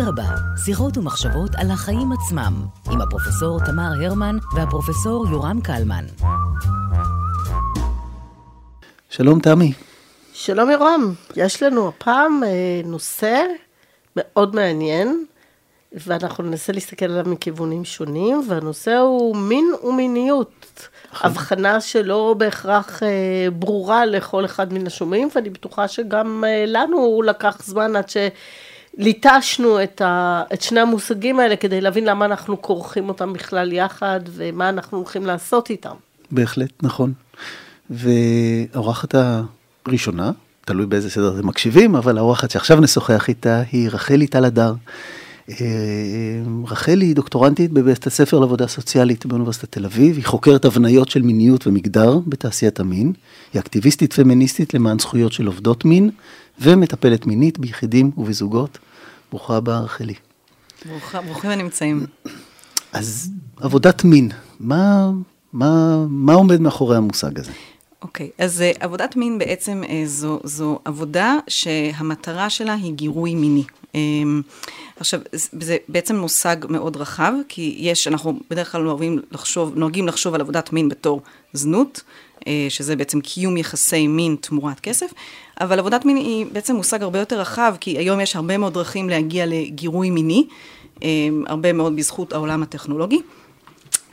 אדרבה, שיחות ומחשבות על החיים עצמם, עם הפרופסור תמר הרמן והפרופסור יורם קלמן. שלום תמי. שלום יורם, יש לנו הפעם אה, נושא מאוד מעניין, ואנחנו ננסה להסתכל עליו מכיוונים שונים, והנושא הוא מין ומיניות. נכון. הבחנה שלא בהכרח אה, ברורה לכל אחד מן השומעים, ואני בטוחה שגם אה, לנו לקח זמן עד שליטשנו את, ה, את שני המושגים האלה כדי להבין למה אנחנו כורכים אותם בכלל יחד, ומה אנחנו הולכים לעשות איתם. בהחלט, נכון. והאורחת הראשונה, תלוי באיזה סדר אתם מקשיבים, אבל האורחת שעכשיו נשוחח איתה היא רחלי טל הדר. אה, רחלי היא דוקטורנטית בבית הספר לעבודה סוציאלית באוניברסיטת תל אביב, היא חוקרת הבניות של מיניות ומגדר בתעשיית המין, היא אקטיביסטית פמיניסטית למען זכויות של עובדות מין, ומטפלת מינית ביחידים ובזוגות. ברוכה הבאה, רחלי. ברוכים הנמצאים. אז עבודת מין, מה, מה, מה עומד מאחורי המושג הזה? אוקיי, okay, אז uh, עבודת מין בעצם uh, זו, זו עבודה שהמטרה שלה היא גירוי מיני. Um, עכשיו, זה בעצם מושג מאוד רחב, כי יש, אנחנו בדרך כלל נוהגים לחשוב, נוהגים לחשוב על עבודת מין בתור זנות, uh, שזה בעצם קיום יחסי מין תמורת כסף, אבל עבודת מין היא בעצם מושג הרבה יותר רחב, כי היום יש הרבה מאוד דרכים להגיע לגירוי מיני, um, הרבה מאוד בזכות העולם הטכנולוגי.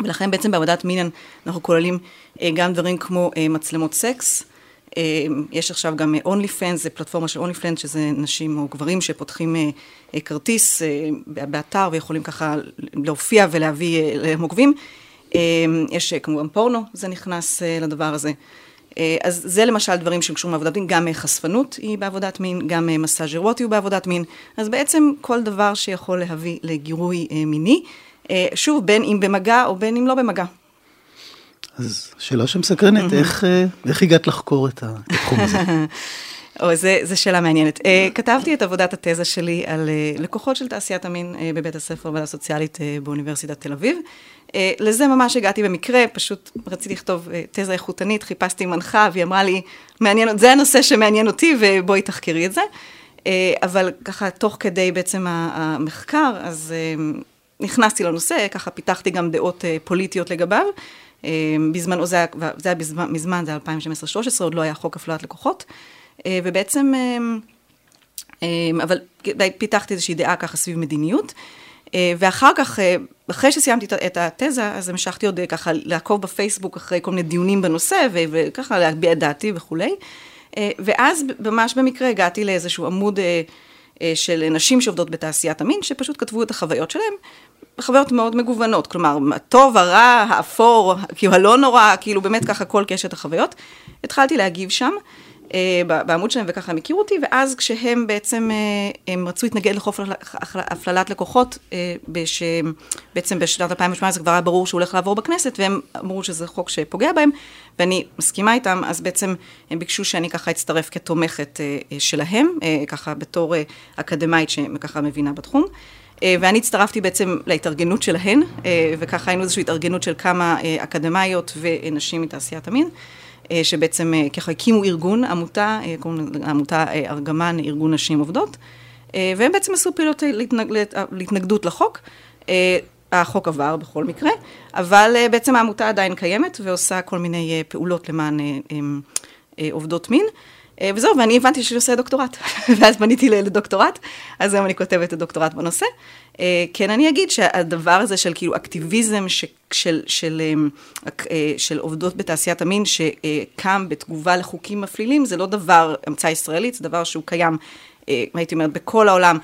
ולכן בעצם בעבודת מין אנחנו כוללים אה, גם דברים כמו אה, מצלמות סקס, אה, יש עכשיו גם אונלי פנס, זה פלטפורמה של אונלי פנס, שזה נשים או גברים שפותחים כרטיס באתר ויכולים ככה להופיע ולהביא למוגבים. יש כמובן פורנו, זה נכנס לדבר הזה. אז זה למשל דברים שקשורים לעבודת מין, גם חשפנות היא בעבודת מין, גם מסאז' אירוטי הוא בעבודת מין, אז בעצם כל דבר שיכול להביא לגירוי מיני. אה, שוב, בין אם במגע או בין אם לא במגע. אז שאלה שמסקרנת, איך, אה, איך הגעת לחקור את התחום הזה? או, זה, זה שאלה מעניינת. Uh, כתבתי את עבודת התזה שלי על uh, לקוחות של תעשיית המין uh, בבית הספר ועדה סוציאלית uh, באוניברסיטת תל אביב. Uh, לזה ממש הגעתי במקרה, פשוט רציתי לכתוב uh, תזה איכותנית, חיפשתי מנחה, והיא אמרה לי, מעניין, זה הנושא שמעניין אותי, ובואי תחקרי את זה. Uh, אבל ככה, תוך כדי בעצם המחקר, אז uh, נכנסתי לנושא, ככה פיתחתי גם דעות אה, פוליטיות לגביו. אה, בזמנו, זה היה, זה היה בזמן, מזמן, זה היה 2012-2013, עוד לא היה חוק הפללת לקוחות. אה, ובעצם, אבל פיתחתי איזושהי דעה ככה סביב מדיניות. ואחר כך, אחרי שסיימתי את התזה, אז המשכתי עוד ככה לעקוב בפייסבוק אחרי כל מיני דיונים בנושא, וככה להגביה את דעתי וכולי. ואז ממש במקרה הגעתי לאיזשהו עמוד של נשים שעובדות בתעשיית המין, שפשוט כתבו את החוויות שלהם, חוויות מאוד מגוונות, כלומר, הטוב, הרע, האפור, כאילו הלא נורא, כאילו באמת ככה כל קשת החוויות. התחלתי להגיב שם. אה, בעמוד שלהם וככה הם הכירו אותי, ואז כשהם בעצם, אה, הם רצו להתנגד לחוף הפללת לקוחות, אה, שבעצם בשנת 2018 כבר היה ברור שהוא הולך לעבור בכנסת, והם אמרו שזה חוק שפוגע בהם, ואני מסכימה איתם, אז בעצם הם ביקשו שאני ככה אצטרף כתומכת שלהם, ככה בתור אקדמאית שככה מבינה בתחום. ואני הצטרפתי בעצם להתארגנות שלהן, וככה היינו איזושהי התארגנות של כמה אקדמאיות ונשים מתעשיית המין, שבעצם ככה הקימו ארגון, עמותה, עמותה ארגמן, ארגון נשים עובדות, והם בעצם עשו פעילות להתנג, להתנגדות לחוק. החוק עבר בכל מקרה, אבל בעצם העמותה עדיין קיימת ועושה כל מיני פעולות למען עובדות מין. אה, וזהו, ואני הבנתי שאני עושה דוקטורט, ואז פניתי לדוקטורט, אז היום אני כותבת את הדוקטורט בנושא. אה, כן, אני אגיד שהדבר הזה של כאילו אקטיביזם ש, של, של, אה, של עובדות בתעשיית המין, שקם בתגובה לחוקים מפלילים, זה לא דבר המצאה ישראלית, זה דבר שהוא קיים, הייתי אומרת, בכל העולם.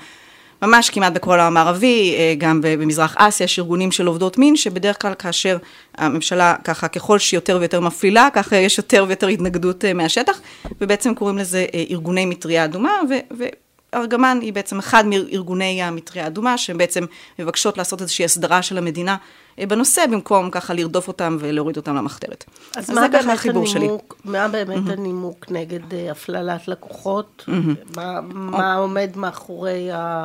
ממש כמעט בכל העולם הערבי, אה, גם במזרח אסיה יש ארגונים של עובדות מין, שבדרך כלל כאשר הממשלה ככה, ככל שהיא יותר ויותר מפלילה, ככה יש יותר ויותר התנגדות אה, מהשטח, ובעצם קוראים לזה אה, ארגוני מטריה אדומה, ו... ארגמן היא בעצם אחד מארגוני המטריה האדומה, שהן בעצם מבקשות לעשות איזושהי הסדרה של המדינה בנושא, במקום ככה לרדוף אותם ולהוריד אותם למחתרת. אז, אז מה באמת הנימוק. מה באמת mm-hmm. הנימוק נגד הפללת לקוחות? Mm-hmm. מה, מה עומד מאחורי ה...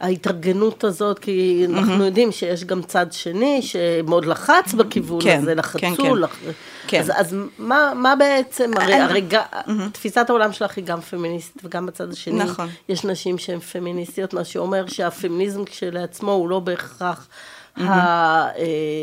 ההתארגנות הזאת, כי אנחנו יודעים שיש גם צד שני שמאוד לחץ בכיוון כן, הזה, כן, לחצו, כן. לח... כן. אז, אז מה, מה בעצם, הרי, אני- הרי ג... תפיסת העולם שלך היא גם פמיניסטית וגם בצד השני, נכון. יש נשים שהן פמיניסטיות, מה שאומר שהפמיניזם כשלעצמו הוא לא בהכרח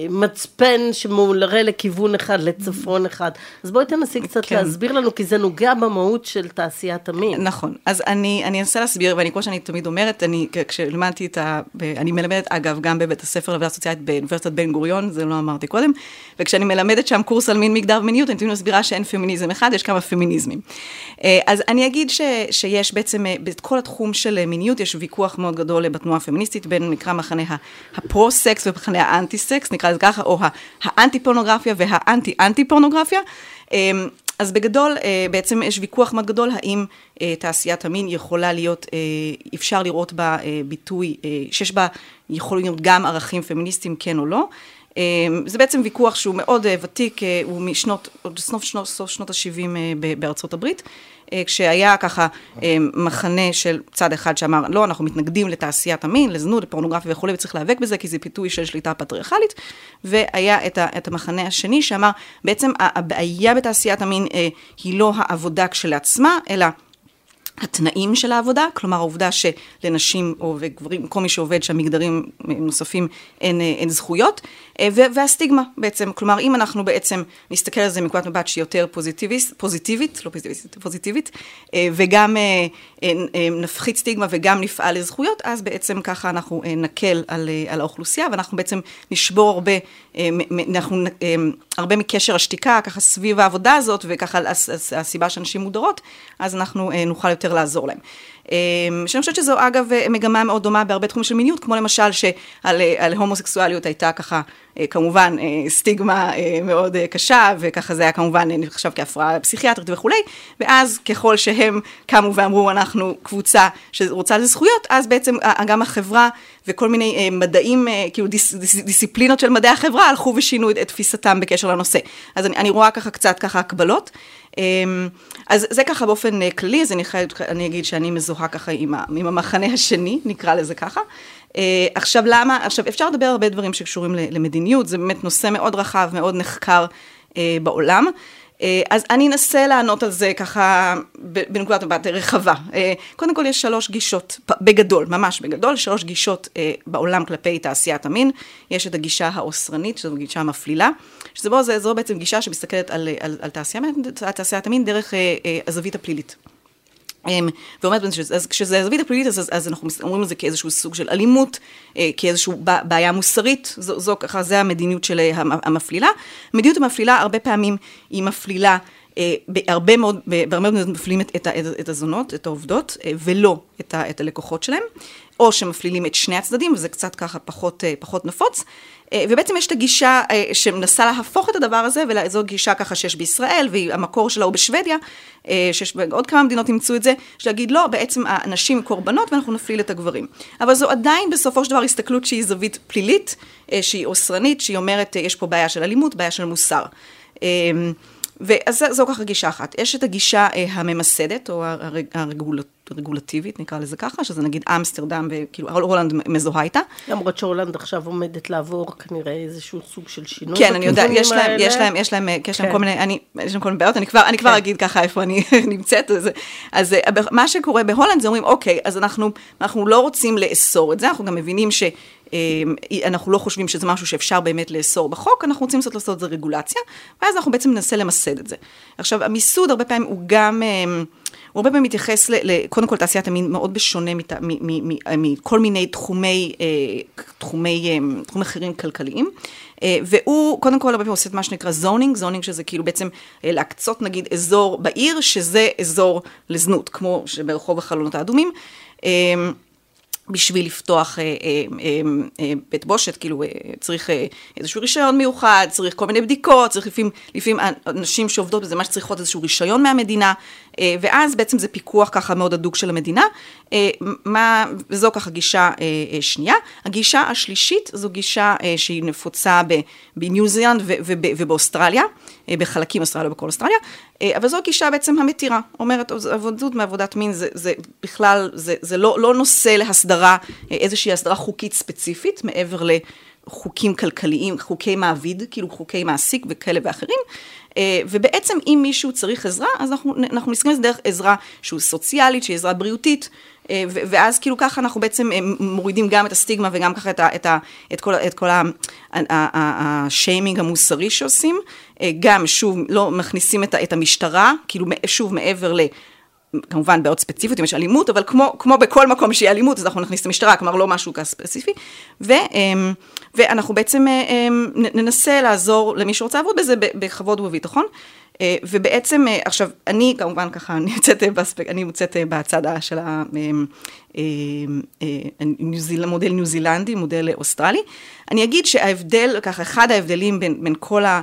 המצפן שמעולרה לכיוון אחד, לצפון אחד. אז בואי תנסי קצת כן. להסביר לנו, כי זה נוגע במהות של תעשיית המין. נכון, אז אני, אני אנסה להסביר, ואני, כמו שאני תמיד אומרת, אני, כ- כשלימדתי את ה... אני מלמדת, אגב, גם בבית הספר לעבודה סוציאלית באוניברסיטת בן גוריון, זה לא אמרתי קודם, וכשאני מלמדת שם קורס על מין, מגדר ומיניות, אני תמיד מסבירה שאין פמיניזם אחד, יש כמה פמיניזמים. אה, אז אני אגיד ש, שיש בעצם, אה, בכל התחום של מיניות, יש ויכוח מאוד גדול בתנועה הפמיניסטית, בין נקרא מחנה ה- הפרו-סקס ומחנה האנטי-סקס, נקרא לזה ככה, או ה- האנטי-פורנוגרפיה והאנטי-אנטי-פורנוגרפיה. אמ, אז בגדול, אה, בעצם יש ויכוח מאוד גדול, האם אה, תעשיית המין יכולה להיות, אה, אפשר לראות בה ביטוי, שיש בה, יכול להיות גם ערכים פמיניסטיים, כן או לא. אה, זה בעצם ויכוח שהוא מאוד אה, ותיק, אה, הוא משנות, עוד סוף שנות, סוף שנות ה-70 בארצות הברית. אה, כשהיה ככה אה, מחנה של צד אחד שאמר, לא, אנחנו מתנגדים לתעשיית המין, לזנות, לפורנוגרפיה וכולי, וצריך להיאבק בזה, כי זה פיתוי של שליטה פטריארכלית, והיה את, ה, את המחנה השני שאמר, בעצם הבעיה בתעשיית המין אה, היא לא העבודה כשלעצמה, אלא התנאים של העבודה, כלומר העובדה שלנשים או וגברים, כל מי שעובד שם, מגדרים נוספים, אין, אה, אין זכויות, אה, ו- והסטיגמה בעצם, כלומר אם אנחנו בעצם נסתכל על זה מנקודת מבט שהיא יותר פוזיטיביסט, פוזיטיבית, לא פוזיטיבית, פוזיטיבית, אה, וגם נפחית סטיגמה וגם נפעל לזכויות, אז בעצם ככה אנחנו נקל על, על האוכלוסייה, ואנחנו בעצם נשבור הרבה, אנחנו, הרבה מקשר השתיקה, ככה סביב העבודה הזאת, וככה הס- הס- הסיבה שאנשים מודרות, אז אנחנו נוכל יותר לעזור להם. אה, שאני חושבת שזו אגב אה, מגמה מאוד דומה בהרבה תחומים של מיניות, כמו למשל שעל אה, הומוסקסואליות הייתה ככה, אה, כמובן, סטיגמה מאוד קשה, וככה זה היה כמובן נחשב כהפרעה פסיכיאטרית וכולי, ואז ככל שהם קמו ואמרו, אנחנו קבוצה שרוצה לזכויות, אז בעצם גם החברה וכל מיני מדעים, כאילו דיס, דיס, דיסציפלינות של מדעי החברה, הלכו ושינו את, את תפיסתם בקשר לנושא. אז אני, אני רואה ככה קצת ככה הקבלות. אמ, אז זה ככה באופן כללי, אז אני חייבת, אני אגיד שאני מזוהה ככה עם, ה, עם המחנה השני, נקרא לזה ככה. אה, עכשיו למה, עכשיו אפשר לדבר הרבה דברים שקשורים למדיניות, זה באמת נושא מאוד רחב, מאוד נחקר אה, בעולם. אה, אז אני אנסה לענות על זה ככה בנקודת מבט רחבה. קודם כל יש שלוש גישות, בגדול, ממש בגדול, שלוש גישות בעולם כלפי תעשיית המין. יש את הגישה האוסרנית, שזו גישה המפלילה, שזה בו, זה, זו בעצם גישה שמסתכלת על, על, על תעשיית, תעשיית המין דרך הזווית הפלילית. אמ, ואומרת, אז כשזה הזווית הפלילית, אז, אז אנחנו אומרים את זה כאיזשהו סוג של אלימות, אה, כאיזושהי בעיה מוסרית, זו, זו ככה, זה המדיניות של אה, המ- המפלילה. המדיניות המפלילה, הרבה פעמים היא מפלילה, אה, בהרבה מאוד, בהרבה מאוד מפלילים את, את, ה- את הזונות, את העובדות, ולא את, ה, את הלקוחות שלהם, או שמפלילים את שני הצדדים, וזה קצת ככה פחות, אה, פחות נפוץ. אה, ובעצם יש את הגישה אה, שמנסה להפוך את הדבר הזה, וזו גישה ככה שיש בישראל, והמקור שלה הוא בשוודיה, שיש בעוד כמה מדינות אימצו את זה, שלהגיד לא, בעצם הנשים קורבנות ואנחנו נפליל את הגברים. אבל זו עדיין בסופו של דבר הסתכלות שהיא זווית פלילית, שהיא אוסרנית, שהיא אומרת, יש פה בעיה של אלימות, בעיה של מוסר. אה, ואז זו- ככה גישה אחת. יש את הגישה אה, הממסדת, או הרג, הרגול, הרגולטיבית, נקרא לזה ככה, שזה נגיד אמסטרדם, וכאילו הולנד מזוהה איתה. למרות שהולנד עכשיו עומדת לעבור כנראה איזשהו סוג של שינוי כן, אני יודעת, יש להם, יש. להם, יש להם, יש להם כן. כל מיני, אני, יש להם כל מיני בעיות, אני כבר, אני כבר כן. אגיד ככה איפה אני נמצאת, אז, אז אה, מה שקורה בהולנד זה אומרים, אוקיי, אז אנחנו, אנחנו לא רוצים לאסור את זה, אנחנו גם מבינים ש... אה, אנחנו לא חושבים שזה משהו שאפשר באמת לאסור בחוק, אנחנו רוצים לעשות לעשות את זה רגולציה, ואז אנחנו בעצם ננסה למסד את זה. עכשיו, המיסוד הרבה פעמים הוא גם, אה, הוא הרבה פעמים מתייחס, ל, ל, קודם כל תעשיית המין מאוד בשונה מכל מיני תחומי, אה, תחומי, אה, תחומים אחרים כלכליים. אה, והוא קודם כל הרבה פעמים עושה את מה שנקרא זונינג, זונינג שזה כאילו בעצם אה, להקצות נגיד אזור בעיר, שזה אזור לזנות, כמו שברחוב החלונות האדומים. בשביל לפתוח אה, אה, אה, אה, בית בושת, כאילו אה, צריך אה, איזשהו רישיון מיוחד, צריך כל מיני בדיקות, צריך לפעמים, לפעמים אנשים שעובדות בזה, מה שצריכות איזשהו רישיון מהמדינה, אה, ואז בעצם זה פיקוח ככה מאוד הדוק של המדינה, אה, מה, וזו ככה גישה אה, אה, שנייה. הגישה השלישית זו גישה אה, שהיא נפוצה בניו זילנד ובאוסטרליה, אה, בחלקים אוסטרליה ובכל אוסטרליה, אבל זו הגישה בעצם המתירה, אומרת עבודות מעבודת מין זה, זה בכלל, זה, זה לא, לא נושא להסדרה הסדרה, איזושהי הסדרה חוקית ספציפית, מעבר לחוקים כלכליים, חוקי מעביד, כאילו חוקי מעסיק וכאלה ואחרים. ובעצם אם מישהו צריך עזרה, אז אנחנו, אנחנו מסתכלים על זה דרך עזרה שהוא סוציאלית, שהיא עזרה בריאותית, ואז כאילו ככה אנחנו בעצם מורידים גם את הסטיגמה וגם ככה את, ה, את, ה, את כל, את כל השיימינג המוסרי שעושים. גם, שוב, לא מכניסים את, את המשטרה, כאילו שוב מעבר ל... כמובן בעוד ספציפיות, אם יש אלימות, אבל כמו, כמו בכל מקום שיהיה אלימות, אז אנחנו נכניס את המשטרה, כלומר לא משהו כזה ספציפי. ו, ואנחנו בעצם ננסה לעזור למי שרוצה לעבוד בזה בכבוד ובביטחון. ובעצם, עכשיו, אני כמובן ככה, אני יוצאת באספק, אני מוצאת בצד של המודל ניו זילנדי, מודל אוסטרלי. אני אגיד שההבדל, ככה, אחד ההבדלים בין, בין כל ה...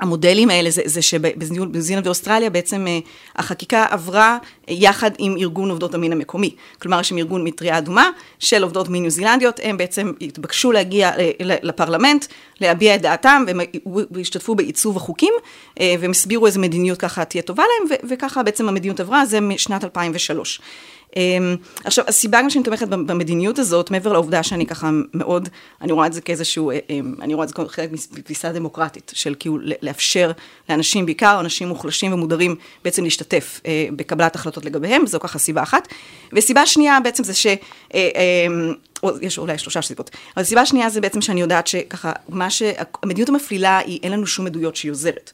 המודלים האלה זה, זה שבניו זילנד ואוסטרליה בעצם החקיקה עברה יחד עם ארגון עובדות המין המקומי. כלומר, יש שם ארגון מטריה אדומה של עובדות מין ניו זילנדיות, הם בעצם התבקשו להגיע לפרלמנט, להביע את דעתם, והם השתתפו בעיצוב החוקים, והם הסבירו איזה מדיניות ככה תהיה טובה להם, וככה בעצם המדיניות עברה, זה משנת 2003. עכשיו, הסיבה גם שאני תומכת במדיניות הזאת, מעבר לעובדה שאני ככה מאוד, אני רואה את זה כאיזשהו, אני רואה את זה כחלק מתפיסה דמוקרטית, של כאילו לאפשר לאנשים, בעיקר אנשים מוחלשים ומודרים, בעצם להשתתף בקבלת החלטות לגביהם, זו ככה סיבה אחת. וסיבה שנייה בעצם זה ש... יש אולי שלושה סיבות. אבל הסיבה השנייה זה בעצם שאני יודעת שככה, מה שהמדיניות המפלילה היא, אין לנו שום עדויות שהיא עוזרת.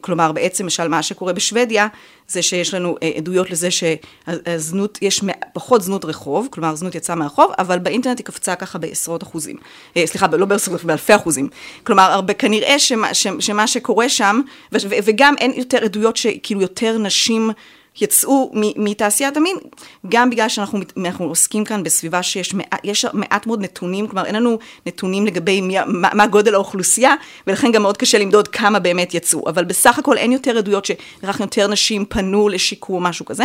כלומר, בעצם, למשל, מה שקורה בשוודיה, זה שיש לנו עדויות לזה שהזנות, יש פחות זנות רחוב, כלומר, זנות יצאה מהרחוב, אבל באינטרנט היא קפצה ככה בעשרות אחוזים. סליחה, לא בעשרות, באלפי אחוזים. כלומר, הרבה, כנראה שמה, שמה שקורה שם, וגם אין יותר עדויות שכאילו יותר נשים... יצאו מתעשיית המין, גם בגלל שאנחנו עוסקים כאן בסביבה שיש מעט, יש מעט מאוד נתונים, כלומר אין לנו נתונים לגבי מי, מה, מה גודל האוכלוסייה, ולכן גם מאוד קשה למדוד כמה באמת יצאו, אבל בסך הכל אין יותר עדויות שרק יותר נשים פנו לשיקום או משהו כזה.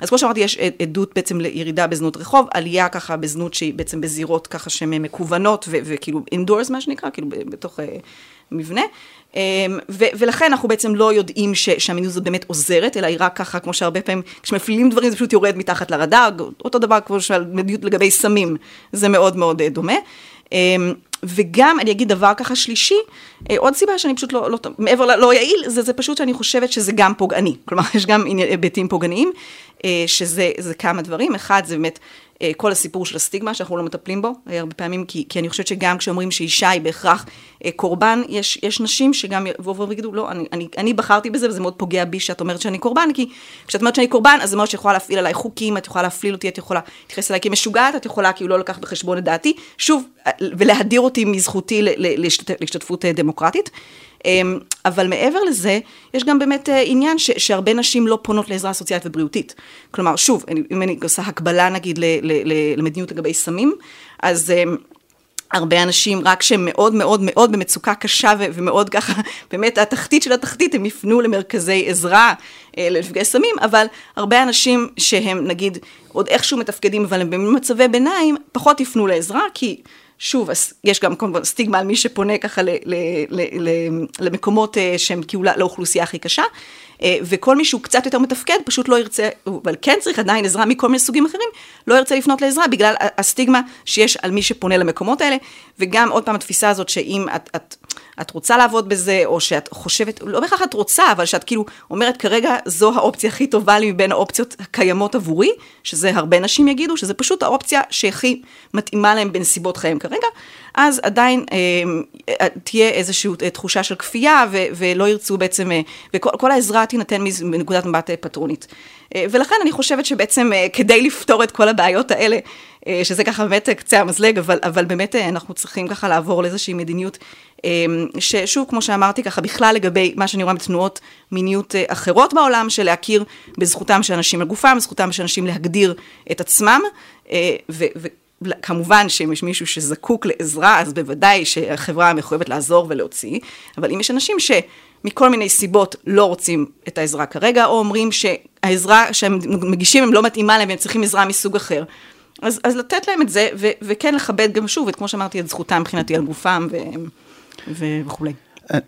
אז כמו שאמרתי, יש עדות בעצם לירידה בזנות רחוב, עלייה ככה בזנות שהיא בעצם בזירות ככה שהן מקוונות וכאילו אינדורס מה שנקרא, כאילו בתוך מבנה. ו- ולכן אנחנו בעצם לא יודעים ש- שהמיניות הזאת באמת עוזרת, אלא היא רק ככה, כמו שהרבה פעמים, כשמפלילים דברים זה פשוט יורד מתחת לרדאר, אותו דבר כמו של מדיניות לגבי סמים, זה מאוד מאוד דומה. וגם אני אגיד דבר ככה שלישי, עוד סיבה שאני פשוט לא, לא מעבר ללא יעיל, זה, זה פשוט שאני חושבת שזה גם פוגעני. כלומר, יש גם היבטים פוגעניים, שזה כמה דברים. אחד, זה באמת כל הסיפור של הסטיגמה שאנחנו לא מטפלים בו הרבה פעמים, כי, כי אני חושבת שגם כשאומרים שאישה היא בהכרח קורבן, יש, יש נשים שגם יבואו ויגידו, לא, אני, אני, אני בחרתי בזה וזה מאוד פוגע בי שאת אומרת שאני קורבן, כי כשאת אומרת שאני קורבן, אז זה מאוד שיכולה להפעיל עליי חוקים, את יכולה להפליל אותי, את יכולה להתייחס אליי כמשוגעת, את יכולה כאילו לא לקחת בחשבון את דעתי, שוב, ולהדיר אותי מזכותי להשתתפות דמוקרטית. אבל מעבר לזה, יש גם באמת עניין ש, שהרבה נשים לא פונות לעזרה סוציאלית ובריאותית. כלומר, שוב, אם אני עושה הקבלה נגיד למדיניות לגבי סמים, אז הרבה אנשים רק שהם מאוד מאוד מאוד במצוקה קשה ומאוד ככה, באמת התחתית של התחתית, הם יפנו למרכזי עזרה לנפגעי סמים, אבל הרבה אנשים שהם נגיד עוד איכשהו מתפקדים, אבל הם במצבי ביניים, פחות יפנו לעזרה, כי שוב, יש גם כמובן סטיגמה על מי שפונה ככה ל, ל, ל, ל, למקומות שהם כאילו לאוכלוסייה הכי קשה, וכל מי שהוא קצת יותר מתפקד פשוט לא ירצה, אבל כן צריך עדיין עזרה מכל מיני סוגים אחרים, לא ירצה לפנות לעזרה בגלל הסטיגמה שיש על מי שפונה למקומות האלה, וגם עוד פעם התפיסה הזאת שאם את, את, את רוצה לעבוד בזה, או שאת חושבת, לא בהכרח את רוצה, אבל שאת כאילו אומרת כרגע זו האופציה הכי טובה לי מבין האופציות הקיימות עבורי, שזה הרבה נשים יגידו, שזה פשוט האופציה שהכי מתאימה להם בנסיבות חייהם כרגע, אז עדיין אה, תהיה איזושהי תחושה של כפייה, ו- ולא ירצו בעצם, אה, וכל העזרה תינתן מנקודת מבט פטרונית. אה, ולכן אני חושבת שבעצם אה, כדי לפתור את כל הבעיות האלה, אה, שזה ככה באמת קצה המזלג, אבל, אבל באמת אנחנו צריכים ככה לעבור לאיזושהי מדיניות, ששוב, כמו שאמרתי, ככה בכלל לגבי מה שאני רואה בתנועות מיניות אחרות בעולם, של להכיר בזכותם של אנשים לגופם, בזכותם של אנשים להגדיר את עצמם, ו... ו כמובן שאם יש מישהו שזקוק לעזרה, אז בוודאי שהחברה מחויבת לעזור ולהוציא, אבל אם יש אנשים שמכל מיני סיבות לא רוצים את העזרה כרגע, או אומרים שהעזרה שהם מגישים הם לא מתאימה להם והם צריכים עזרה מסוג אחר, אז, אז לתת להם את זה, ו, וכן לכבד גם שוב, את כמו שאמרתי, את זכותם מבחינתי על גופם ו, ו, וכולי.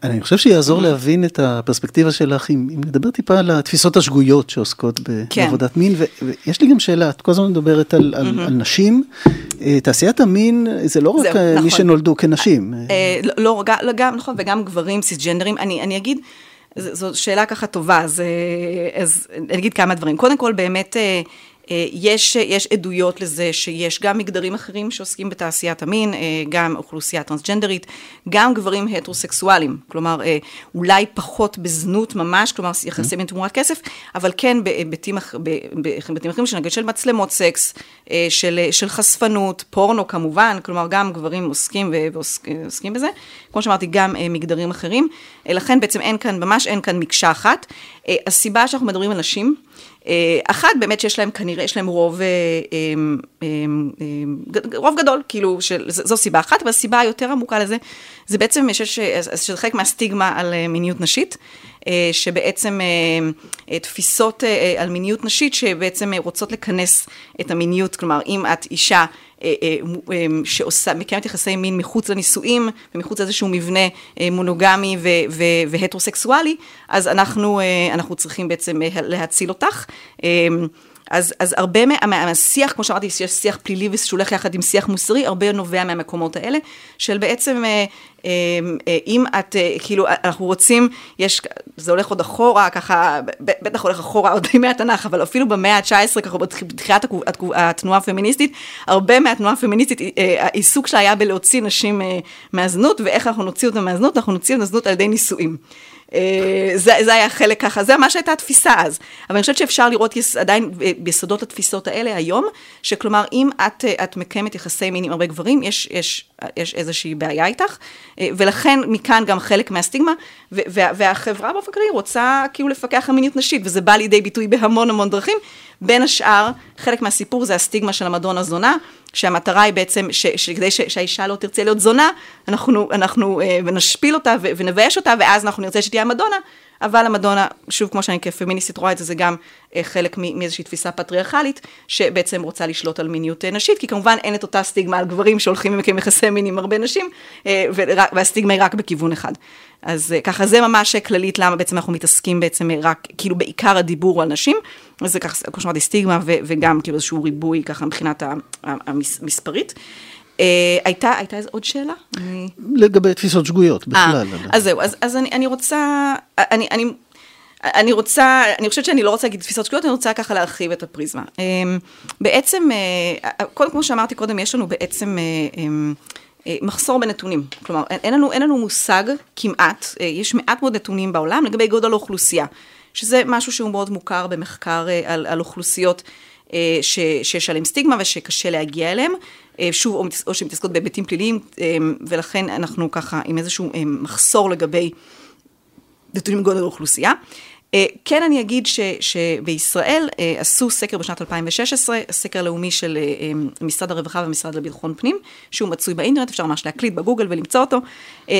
אני חושב שיעזור להבין את הפרספקטיבה שלך, אם, אם נדבר טיפה על התפיסות השגויות שעוסקות כן. בעבודת מין, ו, ויש לי גם שאלה, את כל הזמן מדברת על, על, על נשים, אה, תעשיית המין זה לא רק זהו, אה, נכון. מי שנולדו כנשים. אה, לא, לא, גם- לא, גם, נכון, וגם גברים סיסג'נדרים. אני, אני אגיד, זו שאלה ככה טובה, אז, אז אני אגיד כמה דברים. קודם כל, באמת, יש, יש עדויות לזה שיש גם מגדרים אחרים שעוסקים בתעשיית המין, אה, גם אוכלוסייה טרנסג'נדרית, גם גברים הטרוסקסואלים, כלומר, אה, אולי פחות בזנות ממש, כלומר, יחסי מין תמורת כסף, אבל כן בהיבטים אחרים, של נגיד של מצלמות סקס, אה, של, של חשפנות, פורנו כמובן, כלומר, גם גברים עוסקים ועוסקים עוסקים בזה, כמו שאמרתי, גם אה, מגדרים אחרים, אה, לכן בעצם אין כאן, ממש אין כאן מקשה אחת. אה, הסיבה שאנחנו מדברים על נשים, אה, אחת, באמת שיש להם, כנראה יש להם רוב, אה, אה, אה, אה, רוב גדול, כאילו, של, זו סיבה אחת, והסיבה היותר עמוקה לזה, זה בעצם שיש, שזה חלק מהסטיגמה על אה, מיניות נשית, אה, שבעצם אה, אה, תפיסות אה, על מיניות נשית, שבעצם אה, רוצות לכנס את המיניות, כלומר, אם את אישה, אה, אה, אה, שעושה, מקיימת יחסי מין מחוץ לנישואים ומחוץ לאיזשהו מבנה אה, מונוגמי ו- ו- והטרוסקסואלי, אז אנחנו, אה, אנחנו צריכים בעצם אה, להציל אותך. אה, אז, אז הרבה מה, מה, מהשיח, כמו שאמרתי, שיש שיח פלילי ושהולך יחד עם שיח מוסרי, הרבה נובע מהמקומות האלה, של בעצם, אה, אה, אה, אם את, אה, כאילו, אנחנו רוצים, יש, זה הולך עוד אחורה, ככה, בטח הולך אחורה עוד בימי התנ"ך, אבל אפילו במאה ה-19, ככה, בתחילת התנועה הפמיניסטית, הרבה מהתנועה הפמיניסטית, אה, העיסוק שלה היה בלהוציא נשים אה, מהזנות, ואיך אנחנו נוציא אותם מהזנות, אנחנו נוציא אותם מהזנות על ידי נישואים. אה, זה, זה היה חלק ככה, זה ממש הייתה התפיסה אז. אבל אני חושבת שאפשר לראות יס, עדיין אה, ביסודות התפיסות האלה היום, שכלומר, אם את, אה, את מקיימת יחסי מין עם הרבה גברים, יש, יש, יש איזושהי בעיה איתך, אה, ולכן מכאן גם חלק מהסטיגמה, והחברה באופן כללי רוצה כאילו לפקח על מיניות נשית, וזה בא לידי ביטוי בהמון המון דרכים. בין השאר, חלק מהסיפור זה הסטיגמה של המדון הזונה, שהמטרה היא בעצם, ש, שכדי ש, שהאישה לא תרצה להיות זונה, אנחנו, אנחנו אה, נשפיל אותה ו, ונבייש אותה, ואז אנחנו נרצה שתהיה המדונה, אבל המדונה, שוב, כמו שאני כפמיניסטית רואה את זה, זה גם אה, חלק מאיזושהי תפיסה פטריארכלית, שבעצם רוצה לשלוט על מיניות אה, נשית, כי כמובן אין את אותה סטיגמה על גברים שהולכים ומקיימים יחסי מין עם הרבה נשים, אה, והסטיגמה היא רק בכיוון אחד. אז אה, ככה, זה ממש כללית למה בעצם אנחנו מתעסקים בעצם אה, רק, כאילו בעיקר הדיבור על נשים, זה ככה, כמו שאמרתי, סטיגמה ו- וגם כאילו איזשהו ריבוי ככה מבחינת המספרית. אה, הייתה, הייתה איזו עוד שאלה? לגבי תפיסות שגויות בכלל. אה, על- אז זהו, אז, אז אני, אני רוצה, אני, אני, אני רוצה, אני חושבת שאני לא רוצה להגיד תפיסות שגויות, אני רוצה ככה להרחיב את הפריזמה. אמ, בעצם, אה, קודם כמו שאמרתי קודם, יש לנו בעצם אה, אה, מחסור בנתונים. כלומר, אין, לנו, אין לנו מושג כמעט, אה, יש מעט מאוד נתונים בעולם לגבי גודל האוכלוסייה, שזה משהו שהוא מאוד מוכר במחקר אה, על, על אוכלוסיות. אה, ש, שיש עליהם סטיגמה ושקשה להגיע אליהם, אה, שוב, או, או שמתעסקות בהיבטים פליליים, ולכן אנחנו ככה עם איזשהו מחסור לגבי נתונים בגודל האוכלוסייה. אה, כן אני אגיד ש, שבישראל אה, עשו סקר בשנת 2016, סקר לאומי של אה, משרד הרווחה והמשרד לביטחון פנים, שהוא מצוי באינטרנט, אפשר ממש להקליט בגוגל ולמצוא אותו,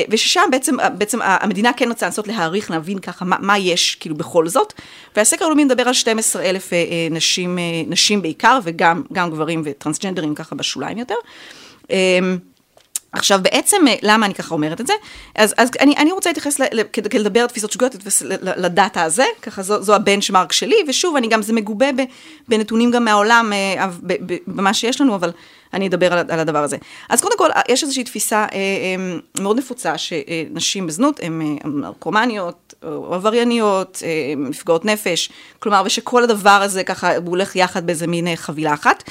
וששם בעצם, בעצם המדינה כן רצה לנסות להעריך, להבין ככה מה, מה יש כאילו בכל זאת, והסקר הלאומי מדבר על 12 אלף נשים, נשים בעיקר, וגם גם גברים וטרנסג'נדרים ככה בשוליים יותר. אה, עכשיו בעצם, אה, למה אני ככה אומרת את זה? אז, אז אני, אני רוצה להתייחס, כדי, לדבר על תפיסות שגויות, לדאטה הזה, ככה זו, זו הבנצ'מארק שלי, ושוב, אני גם, זה מגובה ב, בנתונים גם מהעולם, אה, במה שיש לנו, אבל אני אדבר על, על הדבר הזה. אז קודם כל, יש איזושהי תפיסה אה, אה, מאוד נפוצה, שנשים בזנות הן אה, נרקומניות, עברייניות, אה, נפגעות נפש, כלומר, ושכל הדבר הזה ככה, הוא הולך יחד באיזה מין אה, חבילה אחת.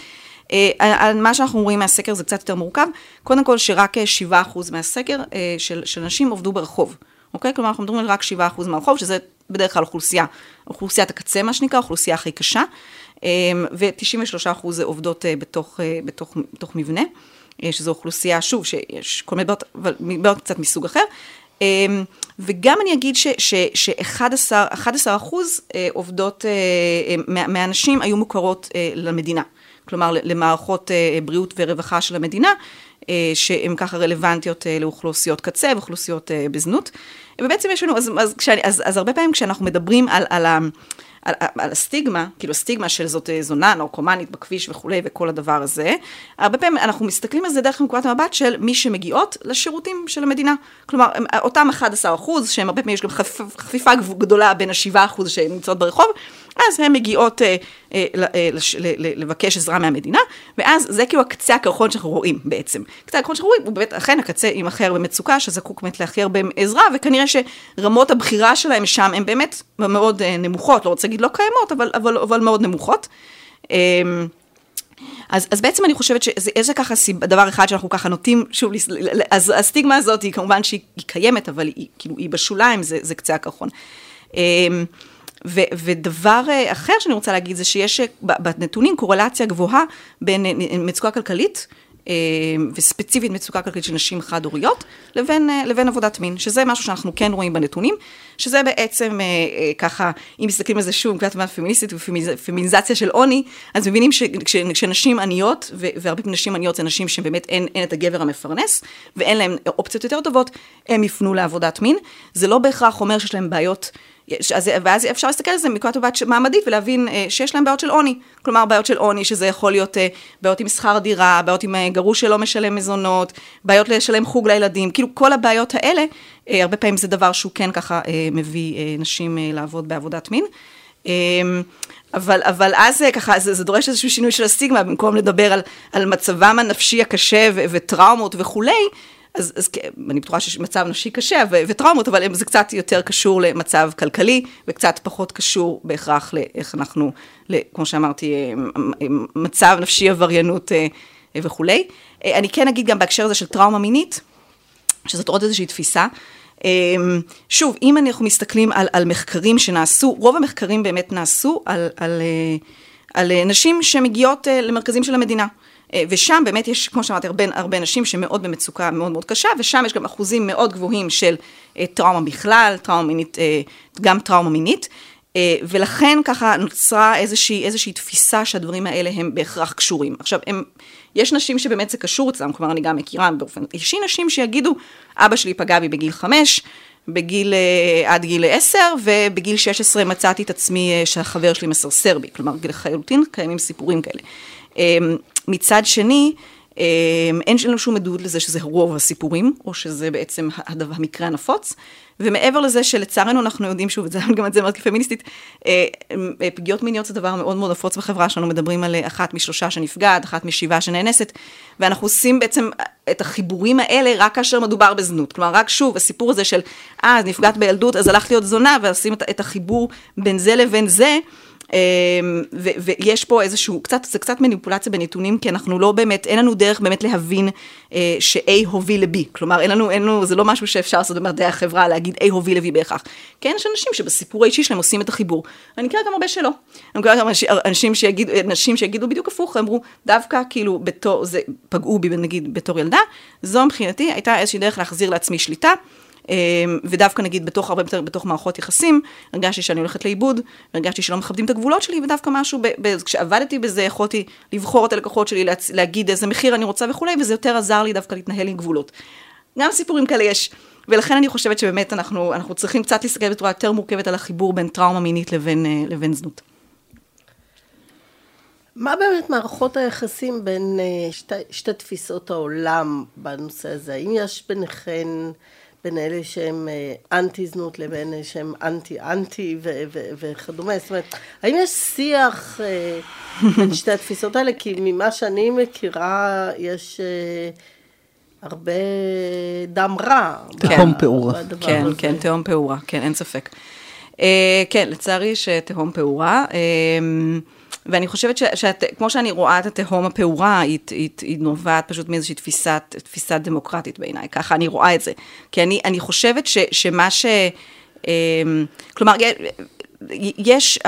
אה, על מה שאנחנו רואים מהסקר זה קצת יותר מורכב. קודם כל שרק אה, 7% מהסקר אה, של, של נשים עובדו ברחוב, אוקיי? כלומר, אנחנו מדברים על רק 7% מהרחוב, שזה בדרך כלל אוכלוסייה, אוכלוסיית הקצה, מה שנקרא, אוכלוסייה הכי קשה, אה, ו-93% זה עובדות אה, בתוך, אה, בתוך, בתוך מבנה, אה, שזו אוכלוסייה, שוב, שיש כל מיני בעיות, אבל בעיות קצת מסוג אחר. אה, וגם אני אגיד ש-11 אחוז אה, עובדות, אה, אה, מה- מהנשים היו מוכרות אה, למדינה. כלומר למערכות אה, בריאות ורווחה של המדינה, אה, שהן ככה רלוונטיות אה, לאוכלוסיות קצה ואוכלוסיות בזנות. ובעצם יש לנו, אז, אז, כשאני, אז, אז הרבה פעמים כשאנחנו מדברים על, על, על, על הסטיגמה, כאילו הסטיגמה של זאת זונה, נרקומנית בכביש וכולי, וכל הדבר הזה, הרבה פעמים אנחנו מסתכלים על זה דרך נקודת המבט של מי שמגיעות לשירותים של המדינה. כלומר, אותם 11 אחוז, שהם הרבה פעמים יש גם חפיפה גדולה בין ה-7 אחוז שנמצאות ברחוב, אז הן מגיעות אה, אה, אה, לש, ל, ל, לבקש עזרה מהמדינה, ואז זה כאילו הקצה הקרחון שאנחנו רואים בעצם. קצה הקרחון שאנחנו רואים הוא באמת אכן הקצה עם הכי הרבה מצוקה, שזקוק באמת להכי הרבה עזרה, וכנראה שרמות הבחירה שלהם שם הן באמת מאוד אה, נמוכות, לא רוצה להגיד לא קיימות, אבל, אבל, אבל מאוד נמוכות. אה, אז, אז בעצם אני חושבת שזה ככה סיב, דבר אחד שאנחנו ככה נוטים, שוב, אז הסטיגמה הזאת היא כמובן שהיא קיימת, אבל היא, כאילו, היא בשוליים, זה, זה קצה הקרחון. ו, ודבר אה, אחר שאני רוצה להגיד זה שיש אה, בנתונים קורלציה גבוהה בין אה, מצוקה כלכלית, וספציפית מצוקה כלכלית של נשים חד-הוריות, לבין, לבין עבודת מין, שזה משהו שאנחנו כן רואים בנתונים, שזה בעצם ככה, אם מסתכלים על זה שוב, מבחינת מבט פמיניסטית ופמיניזציה של עוני, אז מבינים שכשנשים עניות, והרבה נשים עניות זה נשים שבאמת אין, אין את הגבר המפרנס, ואין להם אופציות יותר טובות, הם יפנו לעבודת מין. זה לא בהכרח אומר שיש להם בעיות אז, ואז אפשר להסתכל על זה מנקודת מבט מעמדית ולהבין אה, שיש להם בעיות של עוני. כלומר, בעיות של עוני, שזה יכול להיות אה, בעיות עם שכר דירה, בעיות עם אה, גרוש שלא משלם מזונות, בעיות לשלם חוג לילדים, כאילו כל הבעיות האלה, אה, הרבה פעמים זה דבר שהוא כן ככה אה, מביא אה, נשים אה, לעבוד בעבודת מין. אה, אבל, אבל אז אה, ככה, זה, זה דורש איזשהו שינוי של הסטיגמה, במקום לדבר על, על מצבם הנפשי הקשה ו, וטראומות וכולי, אז, אז אני בטוחה שיש מצב נפשי קשה ו- וטראומות, אבל זה קצת יותר קשור למצב כלכלי, וקצת פחות קשור בהכרח לאיך אנחנו, כמו שאמרתי, אה, מצב נפשי, עבריינות אה, וכולי. אה, אני כן אגיד גם בהקשר הזה של טראומה מינית, שזאת עוד איזושהי תפיסה. שוב, אם אנחנו מסתכלים על, על מחקרים שנעשו, רוב המחקרים באמת נעשו על, על, על נשים שמגיעות למרכזים של המדינה. אה, ושם באמת יש, כמו שאמרתי, הרבה, הרבה נשים שמאוד במצוקה מאוד מאוד קשה, ושם יש גם אחוזים מאוד גבוהים של אה, טראומה בכלל, טראומה מינית, אה, גם טראומה מינית. ולכן ככה נוצרה איזושהי, איזושהי תפיסה שהדברים האלה הם בהכרח קשורים. עכשיו, הם, יש נשים שבאמת זה קשור אצלם, כלומר אני גם מכירה באופן אישי נשים שיגידו, אבא שלי פגע בי בגיל חמש, בגיל, עד גיל עשר, ובגיל 16 מצאתי את עצמי שהחבר שלי מסרסר בי, כלומר לחלוטין קיימים סיפורים כאלה. מצד שני, אמ, אין לנו שום עדות לזה שזה רוב הסיפורים, או שזה בעצם הדבר, המקרה הנפוץ. ומעבר לזה שלצערנו אנחנו יודעים, שוב, גם את זה אמרתי כפמיניסטית, אה, אה, פגיעות מיניות זה דבר מאוד מאוד נפוץ בחברה שלנו, מדברים על אחת משלושה שנפגעת, אחת משבעה שנאנסת, ואנחנו עושים בעצם את החיבורים האלה רק כאשר מדובר בזנות. כלומר, רק שוב, הסיפור הזה של, אה, נפגעת בילדות, אז הלכת להיות זונה, ועושים את החיבור בין זה לבין זה. אמ, ויש פה איזשהו, קצת, זה קצת מניפולציה בנתונים, כי אנחנו לא באמת, אין לנו דרך באמת להבין אה, ש-A הוביל ל-B. כלומר, אין לנו, אין לנו, זה לא משהו שאפשר לעשות במדעי החברה, להגיד A הוביל ל-B בהכרח. כן, יש אנשים שבסיפור האישי שלהם עושים את החיבור. אני מכירה גם הרבה שלא. אני מכירה גם אנשים שיגידו, אנשים שיגידו בדיוק הפוך, אמרו, דווקא כאילו בתור, זה, פגעו בי נגיד בתור ילדה, זו מבחינתי הייתה איזושהי דרך להחזיר לעצמי שליטה. אמ, ודווקא נגיד בתוך הרבה יותר, בתוך מערכות יחסים, הרגשתי שאני הולכת לאיבוד, הרגשתי שלא מכבדים את הגבולות שלי, ודווקא משהו, ב, ב, כשעבדתי בזה יכולתי לבחור את הלקוחות שלי, להצ, להגיד איזה מחיר אני רוצה וכולי, וזה יותר עזר לי דווקא להתנהל עם גבולות. גם סיפורים כאלה יש. ולכן אני חושבת שבאמת אנחנו, אנחנו צריכים קצת להסתכל בצורה יותר מורכבת על החיבור בין טראומה מינית לבין, אה, לבין זנות. מה באמת מערכות היחסים בין אה, שתי, שתי תפיסות העולם בנושא הזה? האם יש ביניכן בין אלה שהם אה, אנטי זנות לבין אלה שהם אנטי אנטי וכדומה, זאת אומרת, האם יש שיח אה, בין שתי התפיסות האלה? כי ממה שאני מכירה יש אה, הרבה דם רע. תהום פעורה. כן, כן, תהום פעורה, כן, אין ספק. כן, לצערי יש תהום פעורה. ואני חושבת שכמו שאני רואה את התהום הפעורה, היא, היא, היא נובעת פשוט מאיזושהי תפיסת, תפיסת דמוקרטית בעיניי, ככה אני רואה את זה. כי אני, אני חושבת ש, שמה ש... אמ, כלומר, יש,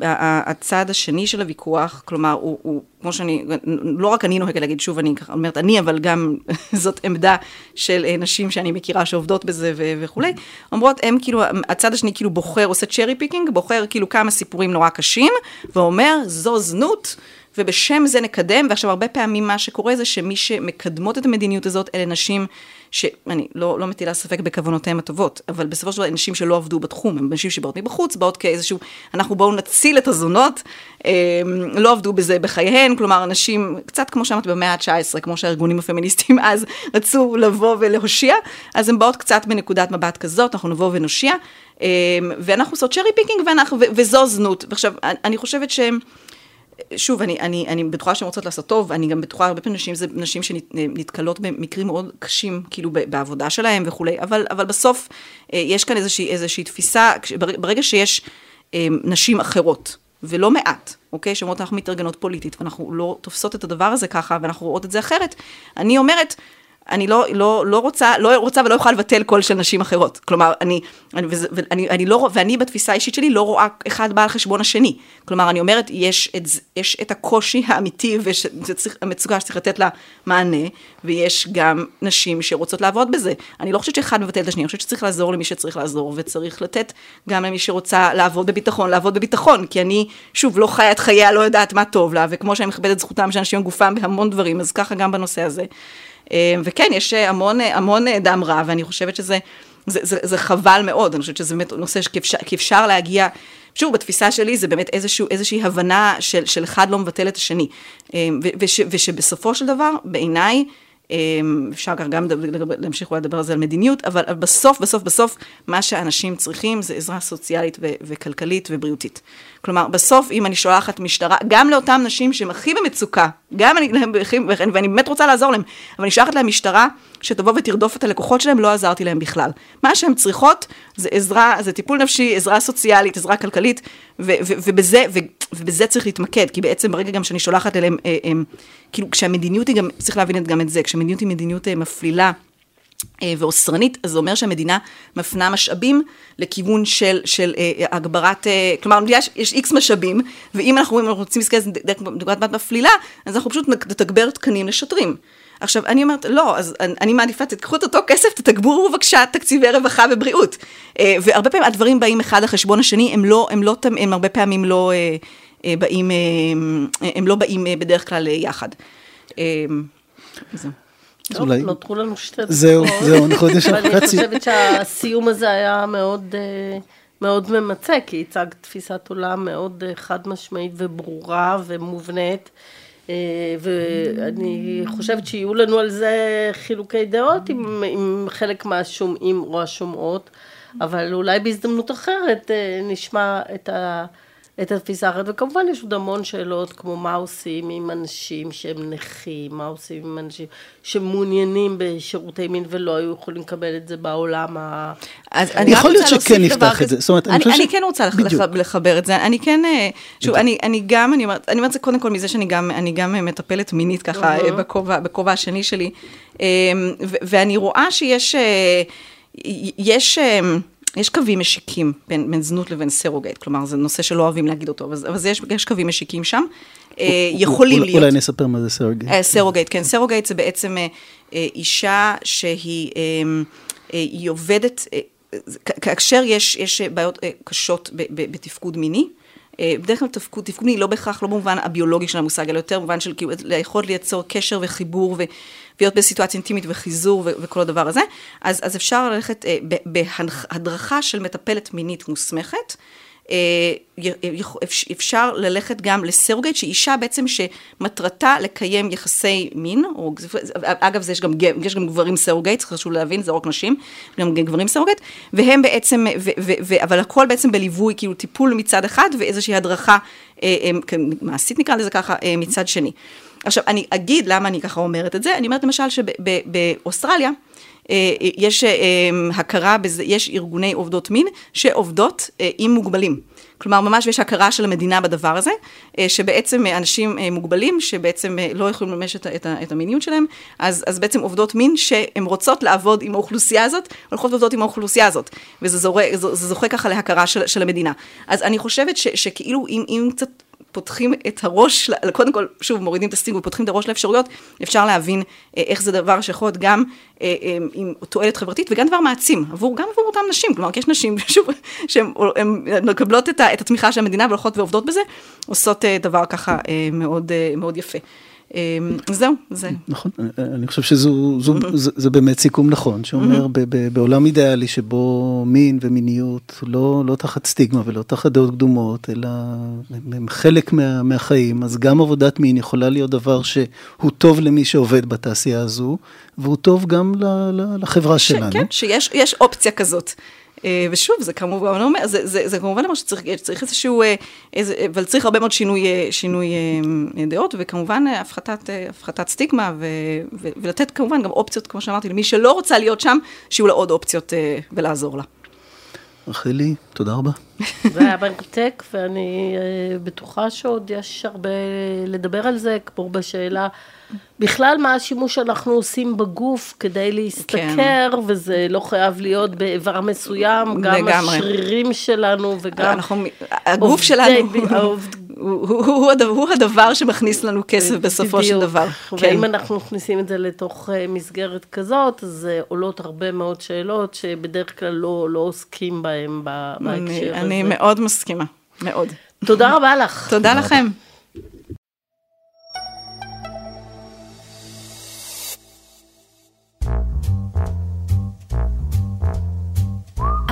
הצד השני של הוויכוח, כלומר, הוא, הוא, כמו שאני, לא רק אני נוהגת להגיד, שוב, אני אומרת אני, אבל גם זאת עמדה של אה, נשים שאני מכירה שעובדות בזה ו- וכולי, אומרות, הם כאילו, הצד השני כאילו בוחר, עושה cherry picking, בוחר כאילו כמה סיפורים נורא קשים, ואומר, זו זנות. ובשם זה נקדם, ועכשיו הרבה פעמים מה שקורה זה שמי שמקדמות את המדיניות הזאת אלה נשים שאני לא, לא מטילה ספק בכוונותיהן הטובות, אבל בסופו של דבר נשים שלא עבדו בתחום, הן נשים שבאות מבחוץ, באות כאיזשהו, אנחנו בואו נציל את הזונות, אה, לא עבדו בזה בחייהן, כלומר אנשים, קצת כמו שאמרתי במאה ה-19, כמו שהארגונים הפמיניסטיים אז רצו לבוא ולהושיע, אז הן באות קצת בנקודת מבט כזאת, אנחנו נבוא ונושיע, אה, ואנחנו עושות cherry picking, ואנחנו, ו- וזו זנות. ועכשיו, אני חושבת שהם... שוב, אני, אני, אני בטוחה שהן רוצות לעשות טוב, אני גם בטוחה, הרבה פעמים נשים זה נשים שנתקלות במקרים מאוד קשים, כאילו בעבודה שלהם וכולי, אבל, אבל בסוף אה, יש כאן איזושהי, איזושהי תפיסה, ברגע שיש אה, נשים אחרות, ולא מעט, אוקיי? שאומרות אנחנו מתארגנות פוליטית, ואנחנו לא תופסות את הדבר הזה ככה, ואנחנו רואות את זה אחרת, אני אומרת, אני לא, לא, לא רוצה, לא רוצה ולא יכולה לבטל קול של נשים אחרות. כלומר, אני, אני, ואני, אני לא, ואני בתפיסה האישית שלי לא רואה אחד בא על חשבון השני. כלומר, אני אומרת, יש את, יש את הקושי האמיתי והמצוקה שצריך לתת לה מענה, ויש גם נשים שרוצות לעבוד בזה. אני לא חושבת שאחד מבטל את השני, אני חושבת שצריך לעזור למי שצריך לעזור, וצריך לתת גם למי שרוצה לעבוד בביטחון, לעבוד בביטחון, כי אני, שוב, לא חיה את חייה, לא יודעת מה טוב לה, וכמו שאני מכבדת זכותם של אנשים גופם בהמון דברים, אז ככה גם בנושא הזה. אה, וכן, יש המון, המון דם רע, ואני חושבת שזה זה, זה, זה חבל מאוד, אני חושבת שזה באמת נושא שכאפשר, אפשר להגיע, שוב, בתפיסה שלי זה באמת איזשהו, איזושהי הבנה של, של אחד לא מבטל את השני. אה, וש, ושבסופו של דבר, בעיניי, אמ, אפשר כך גם להמשיך אולי לדבר על זה על מדיניות, אבל בסוף, בסוף, בסוף, מה שאנשים צריכים זה עזרה סוציאלית ו- וכלכלית ובריאותית. כלומר, בסוף, אם אני שולחת משטרה, גם לאותן נשים שהן הכי במצוקה, גם אני, ואני באמת רוצה לעזור להן, אבל אני שולחת להן משטרה שתבוא ותרדוף את הלקוחות שלהם, לא עזרתי להם בכלל. מה שהן צריכות זה עזרה, זה טיפול נפשי, עזרה סוציאלית, עזרה כלכלית, ו- ו- ובזה, ו- ובזה צריך להתמקד, כי בעצם ברגע גם שאני שולחת אליהם, אה, אה, כאילו כשהמדיניות היא גם, צריך להבין גם את זה, כשהמדיניות היא מדיניות אה, מפלילה, אה, ואוסרנית, אז זה אומר שהמדינה מפנה משאבים לכיוון של, של אה, הגברת, אה, כלומר, יש, יש איקס משאבים, ואם אנחנו רוצים להסתכל על זה דרך דוגמת מפלילה, אז אנחנו פשוט נתגבר תקנים לשוטרים. עכשיו, אני אומרת, לא, אז אני, אני מעדיפה, תקחו את אותו כסף, תתגברו בבקשה תקציבי רווחה ובריאות. אה, והרבה פעמים הדברים באים אחד על חשבון השני, הם לא, הם לא, הם הרבה פעמים לא אה, אה, באים, אה, הם לא באים אה, בדרך כלל אה, יחד. אה, זהו. טוב, אולי... נותרו לנו שתי דקות. זהו, זהו, אנחנו יודעים שאנחנו חצי... אני חושבת שהסיום הזה היה מאוד, אה, מאוד ממצה, כי הצגת תפיסת עולם מאוד אה, חד משמעית וברורה ומובנית. אה, ואני חושבת שיהיו לנו על זה חילוקי דעות עם, עם חלק מהשומעים או השומעות, אבל אולי בהזדמנות אחרת נשמע את ה... את התפיסה האחרת, וכמובן יש עוד המון שאלות, כמו מה עושים עם אנשים שהם נכים, מה עושים עם אנשים שמעוניינים בשירותי מין ולא היו יכולים לקבל את זה בעולם ה... אז אני יכול להיות שכן נפתח את זה, זאת אומרת, אני, אני, אני כן רוצה. לחבר את זה, אני כן, אה, שוב, אני, גם, אני אומרת, אני אומרת זה קודם כל מזה שאני גם, גם מטפלת מינית ככה בכובע, בכובע השני שלי, אמ, ואני רואה שיש, אה, יש, אמ, יש קווים משיקים בין, בין זנות לבין surrogate, כלומר זה נושא שלא אוהבים להגיד אותו, אבל, אבל יש, יש קווים משיקים שם. אה, יכולים להיות. אולי נספר מה זה surrogate. אה, surrogate, כן, surrogate זה בעצם אה, אישה שהיא היא עובדת, כאשר יש, יש בעיות קשות בתפקוד מיני, בדרך כלל תפקוד, תפקוד מיני לא בהכרח, לא במובן הביולוגי של המושג, אלא יותר במובן של כאילו היכולת לייצר קשר וחיבור ו, להיות בסיטואציה אינטימית וחיזור ו- וכל הדבר הזה, אז, אז אפשר ללכת אה, בהדרכה של מטפלת מינית מוסמכת. אה, אפשר ללכת גם לסרוגייט, שהיא אישה בעצם שמטרתה לקיים יחסי מין, או, אגב, זה יש, גם, יש גם גברים סרוגייט, חשוב להבין, זה לא רק נשים, גם גברים סרוגייט, והם בעצם, ו, ו, ו, אבל הכל בעצם בליווי, כאילו טיפול מצד אחד, ואיזושהי הדרכה אה, מעשית נקרא לזה ככה, מצד שני. עכשיו, אני אגיד למה אני ככה אומרת את זה, אני אומרת למשל שבאוסטרליה, אה, יש אה, הכרה בזה, יש ארגוני עובדות מין שעובדות אה, עם מוגבלים. כלומר, ממש יש הכרה של המדינה בדבר הזה, שבעצם אנשים מוגבלים, שבעצם לא יכולים לממש את, את, את המיניות שלהם, אז, אז בעצם עובדות מין שהן רוצות לעבוד עם האוכלוסייה הזאת, הולכות לעבוד עם האוכלוסייה הזאת, וזה זוכה, זה זוכה ככה להכרה של, של המדינה. אז אני חושבת ש, שכאילו אם, אם קצת פותחים את הראש, קודם כל, שוב, מורידים את הסטיגמה ופותחים את הראש לאפשרויות, אפשר להבין אה, איך זה דבר שיכול להיות גם אה, אה, עם תועלת חברתית וגם דבר מעצים, עבור, גם עבור אותן נשים, כלומר, יש נשים, שוב, שהן מקבלות את, את התמיכה של המדינה והולכות ועובדות בזה, עושות דבר ככה מאוד, מאוד יפה. אמ, זהו, זה. נכון, אני חושב שזה באמת סיכום נכון, שאומר בעולם אידיאלי שבו מין ומיניות לא, לא תחת סטיגמה ולא תחת דעות קדומות, אלא הם חלק מהחיים, אז גם עבודת מין יכולה להיות דבר שהוא טוב למי שעובד בתעשייה הזו, והוא טוב גם לחברה שלנו. כן, שיש אופציה כזאת. אה, ושוב, זה כמובן, אומר, זה, זה, זה כמובן אומר שצריך צריך איזשהו, אה, איזה, אבל צריך הרבה מאוד שינוי, אה, שינוי דעות, וכמובן הפחתת, הפחתת סטיגמה, ו, ו, ולתת כמובן גם אופציות, כמו שאמרתי, למי שלא רוצה להיות שם, שיהיו לה עוד אופציות ולעזור לה. רחלי, תודה רבה. זה היה מרתק, ואני בטוחה שעוד יש הרבה לדבר על זה, כמו בשאלה בכלל מה השימוש שאנחנו עושים בגוף כדי להשתכר, כן. וזה לא חייב להיות באיבר מסוים, גם לגמרי. השרירים שלנו וגם... אנחנו, הגוף שלנו העובד... הוא, הוא, הוא, הוא, הוא הדבר שמכניס לנו כסף בסופו של דבר. ואם כן. אנחנו מכניסים את זה לתוך אה, מסגרת כזאת, אז אה, עולות הרבה מאוד שאלות שבדרך כלל לא, לא עוסקים בהן בהקשר אני, הזה. אני מאוד מסכימה, מאוד. תודה רבה לך. תודה לכם.